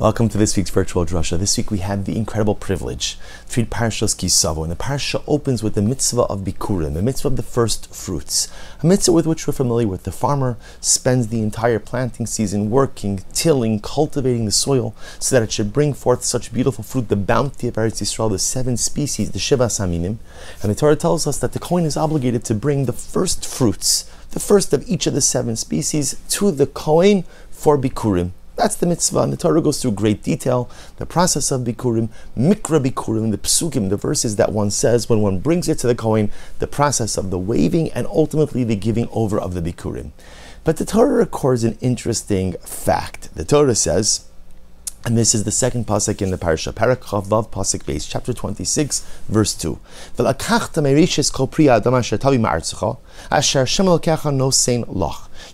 Welcome to this week's virtual drasha. This week we had the incredible privilege to read Parashas Ki Savo, and the parasha opens with the mitzvah of bikurim, the mitzvah of the first fruits, a mitzvah with which we're familiar with. The farmer spends the entire planting season working, tilling, cultivating the soil so that it should bring forth such beautiful fruit, the bounty of Eretz Yisrael, the seven species, the Shivas Haminim. And the Torah tells us that the Kohen is obligated to bring the first fruits, the first of each of the seven species, to the Kohen for bikurim. That's the mitzvah. And the Torah goes through great detail the process of bikurim, mikra bikurim, the psukim, the verses that one says when one brings it to the Kohen, the process of the waving and ultimately the giving over of the bikurim. But the Torah records an interesting fact. The Torah says, and this is the second pasuk in the parasha, Perek Vav pasuk Beis, chapter twenty-six, verse two.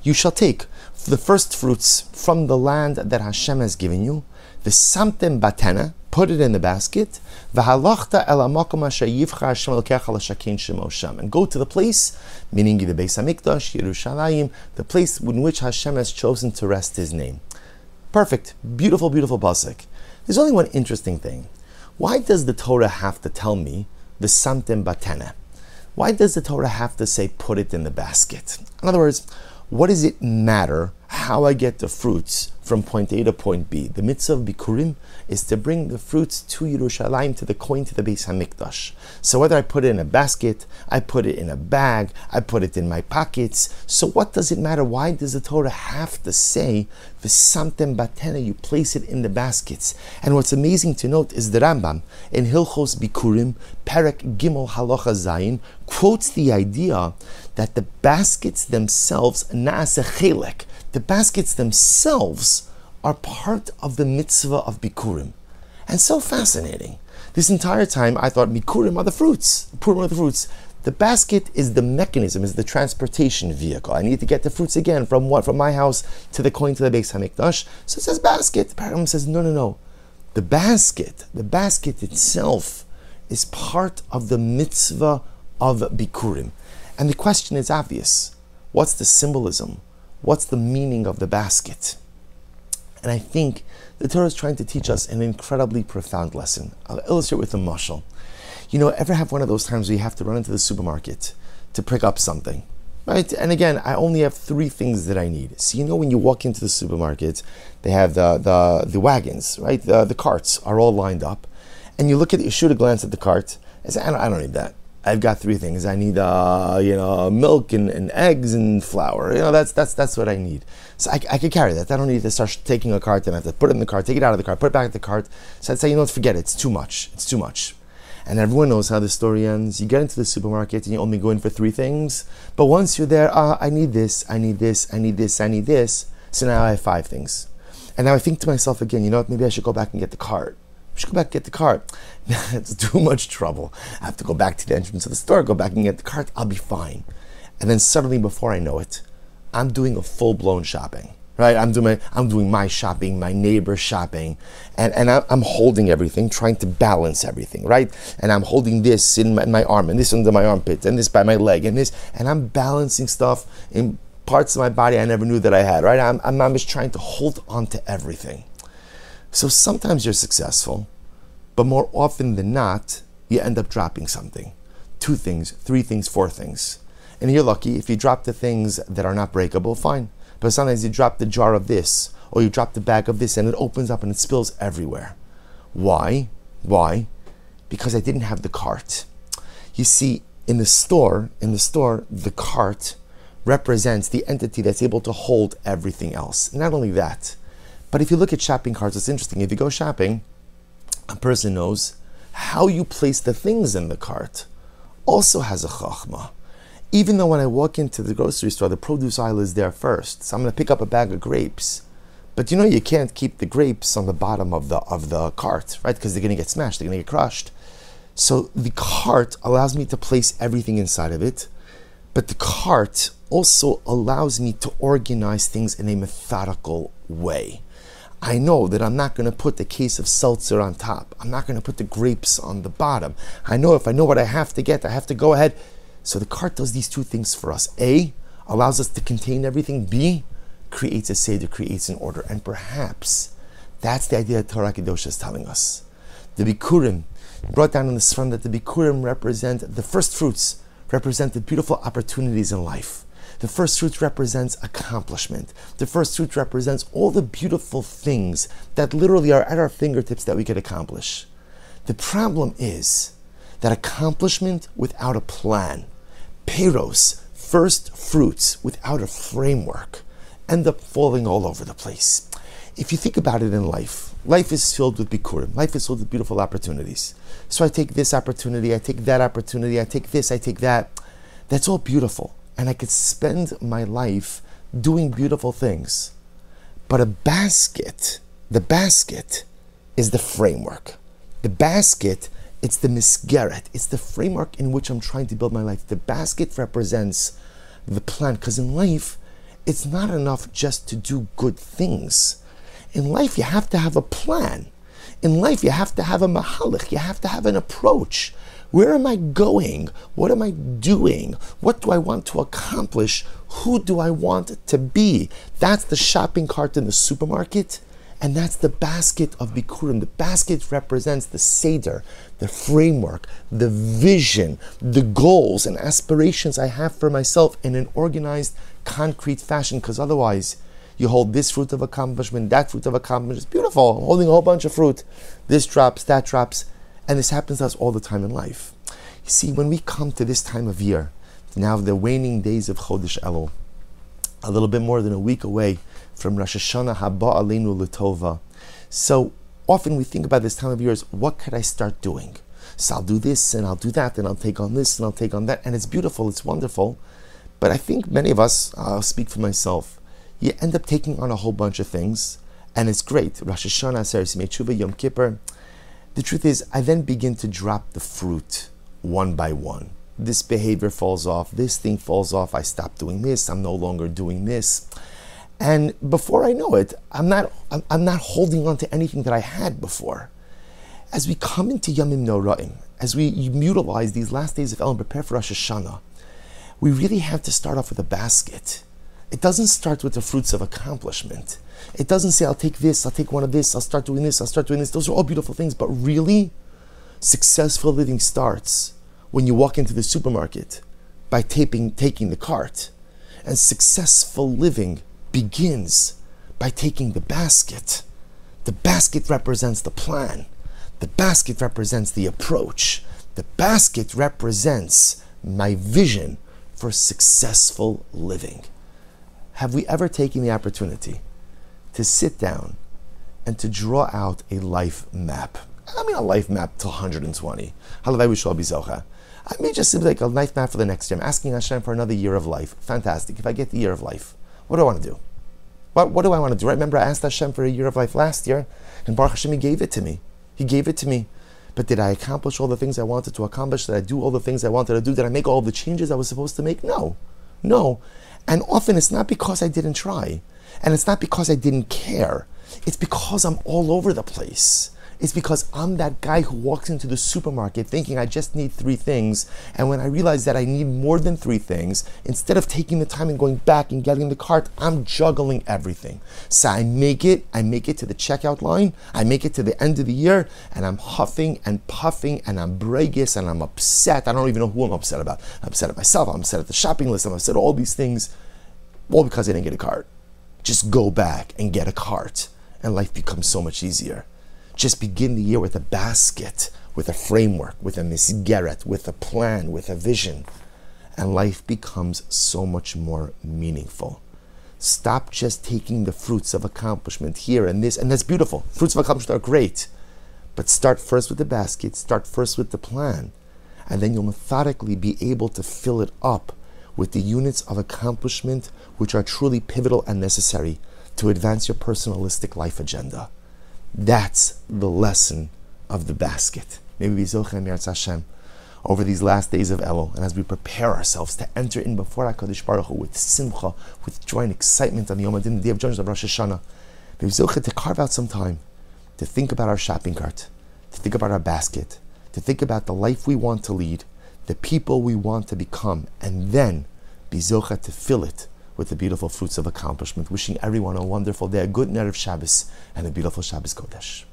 You shall take the first fruits from the land that Hashem has given you, v'samtem batena, put it in the basket, and go to the place, meaning the Beis Hamikdash, Yerushalayim, the place in which Hashem has chosen to rest His name. Perfect, beautiful, beautiful pasuk. There's only one interesting thing. Why does the Torah have to tell me v'samtem batena? Why does the Torah have to say put it in the basket? In other words, what does it matter how I get the fruits from point A to point B? The mitzvah of Bikurim is to bring the fruits to Yerushalayim, to the Kohen, to the Beis Hamikdash. So whether I put it in a basket, I put it in a bag, I put it in my pockets. So what does it matter? Why does the Torah have to say v'samtem batena? You place it in the baskets. And what's amazing to note is the Rambam in Hilchos Bikurim, Perek Gimel Halacha Zayin, quotes the idea that the baskets themselves, naase chelek, the baskets themselves are part of the mitzvah of bikurim. And so fascinating. This entire time I thought bikurim are the fruits, purim are the fruits. The basket is the mechanism, is the transportation vehicle. I need to get the fruits again from what? From my house to the Kohen to the Beis Hamikdash. So it says basket. The paradigm says no, no, no. The basket, the basket itself is part of the mitzvah of bikurim. And the question is obvious what's the symbolism? What's the meaning of the basket? And I think the Torah is trying to teach us an incredibly profound lesson. I'll illustrate with a mashal. You know, ever have one of those times where you have to run into the supermarket to pick up something? Right? And again, I only have three things that I need. So you know when you walk into the supermarket, they have the the, the wagons, right? The, the carts are all lined up. And you look at you shoot a glance at the cart and say, I don't, I don't need that. I've got three things. I need, uh, you know, milk and, and, eggs and flour. You know, that's that's that's what I need. So I, I could carry that. I don't need to start taking a cart and I have to put it in the cart, take it out of the cart, put it back in the cart. So I'd say, you know forget it. It's too much. It's too much. And everyone knows how the story ends. You get into the supermarket and you only go in for three things. But once you're there, uh, I need this, I need this, I need this, I need this. So now I have five things. And now I think to myself again, you know what, maybe I should go back and get the cart. I should go back and get the cart. it's too much trouble. I have to go back to the entrance of the store, go back and get the cart. I'll be fine. And then suddenly, before I know it, I'm doing a full blown shopping. Right, I'm doing I'm doing my shopping, my neighbor's shopping, and and I'm holding everything, trying to balance everything, right? And I'm holding this in my, in my arm, and this under my armpit, and this by my leg, and this, and I'm balancing stuff in parts of my body I never knew that I had, right? I'm, I'm, I'm just trying to hold on to everything. So sometimes you're successful, but more often than not, you end up dropping something. Two things, three things, four things. And you're lucky if you drop the things that are not breakable, fine. But sometimes you drop the jar of this, or you drop the bag of this, and it opens up and it spills everywhere. Why? Why? Because I didn't have the cart. You see, in the store, in the store, the cart represents the entity that's able to hold everything else. Not only that, but if you look at shopping carts, it's interesting. If you go shopping, a person knows how you place the things in the cart also has a chachma. Even though when I walk into the grocery store, the produce aisle is there first. So I'm going to pick up a bag of grapes. But you know you can't keep the grapes on the bottom of the of the cart, right? Because they're going to get smashed, they're going to get crushed. So the cart allows me to place everything inside of it, but the cart also allows me to organize things in a methodical way. I know that I'm not going to put the case of seltzer on top. I'm not going to put the grapes on the bottom. I know if I know what I have to get, I have to go ahead. So the cart does these two things for us. A, allows us to contain everything. B, creates a seder, creates an order. And perhaps That's the idea that Torah Kedosh is telling us. The Bikurim, brought down in the Sfarim that the Bikurim represent the first fruits, represent the beautiful opportunities in life. The first fruit represents accomplishment. The first fruit represents all the beautiful things that literally are at our fingertips that we could accomplish. The problem is that accomplishment without a plan, peros, first fruits without a framework, end up falling all over the place. If you think about it in life, life is filled with bikurim. Life is filled with beautiful opportunities. So I take this opportunity, I take that opportunity, I take this, I take that. That's all beautiful and I could spend my life doing beautiful things. But a basket, the basket is the framework. The basket, it's the misgeret, it's the framework in which I'm trying to build my life. The basket represents the plan, because in life, it's not enough just to do good things. In life, you have to have a plan. In life, you have to have a mahalich, you have to have an approach. Where am I going? What am I doing? What do I want to accomplish? Who do I want to be? That's the shopping cart in the supermarket. And that's the basket of Bikurim. The basket represents the Seder, the framework, the vision, the goals and aspirations I have for myself in an organized, concrete fashion. Because otherwise, you hold this fruit of accomplishment, that fruit of accomplishment. It's beautiful. I'm holding a whole bunch of fruit. This drops, that drops. And this happens to us all the time in life. You see, when we come to this time of year, now the waning days of Chodesh Elul, a little bit more than a week away from Rosh Hashanah Haba Aleinu Latova. So often we think about this time of year as what could I start doing? So I'll do this and I'll do that and I'll take on this and I'll take on that. And it's beautiful, it's wonderful. But I think many of us, I'll speak for myself, you end up taking on a whole bunch of things and it's great. Rosh Hashanah, Tshuva, Yom Kippur, the truth is, I then begin to drop the fruit one by one. This behavior falls off, this thing falls off, I stop doing this, I'm no longer doing this. And before I know it, I'm not, I'm, not holding on to anything that I had before. As we come into Yamim Noraim, as we utilize these last days of El and prepare for Rosh Hashanah, we really have to start off with a basket. It doesn't start with the fruits of accomplishment. It doesn't say, I'll take this, I'll take one of this, I'll start doing this, I'll start doing this. Those are all beautiful things, but really, successful living starts when you walk into the supermarket by taping, taking the cart. And successful living begins by taking the basket. The basket represents the plan. The basket represents the approach. The basket represents my vision for successful living. Have we ever taken the opportunity to sit down and to draw out a life map. I mean, a life map to 120. Halavai Wishal Bizocha. I mean, just simply like a life map for the next year. I'm asking Hashem for another year of life. Fantastic. If I get the year of life, what do I want to do? What, what do I want to do? Right? Remember, I asked Hashem for a year of life last year, and Baruch Hashem, He gave it to me. He gave it to me. But did I accomplish all the things I wanted to accomplish? Did I do all the things I wanted to do? Did I make all the changes I was supposed to make? No. No. And often it's not because I didn't try. And it's not because I didn't care. It's because I'm all over the place. It's because I'm that guy who walks into the supermarket thinking I just need three things. And when I realize that I need more than three things, instead of taking the time and going back and getting the cart, I'm juggling everything. So I make it, I make it to the checkout line, I make it to the end of the year, and I'm huffing and puffing and I'm bregus and I'm upset. I don't even know who I'm upset about. I'm upset at myself, I'm upset at the shopping list, I'm upset at all these things, all because I didn't get a cart. Just go back and get a cart, and life becomes so much easier. Just begin the year with a basket, with a framework, with a misgeret, with a plan, with a vision, and life becomes so much more meaningful. Stop just taking the fruits of accomplishment here and this, and that's beautiful. Fruits of accomplishment are great. But start first with the basket, start first with the plan, and then you'll methodically be able to fill it up with the units of accomplishment which are truly pivotal and necessary to advance your personalistic life agenda. That's the lesson of the basket. Maybe Hashem over these last days of Elul, and as we prepare ourselves to enter in before HaKadosh Baruch Hu with simcha, with joy and excitement on the Yom HaDin, the day of judgment of Rosh Hashanah, maybe to carve out some time to think about our shopping cart, to think about our basket, to think about the life we want to lead, the people we want to become, and then be to fill it with the beautiful fruits of accomplishment. Wishing everyone a wonderful day, a good night of Shabbos, and a beautiful Shabbos Kodesh.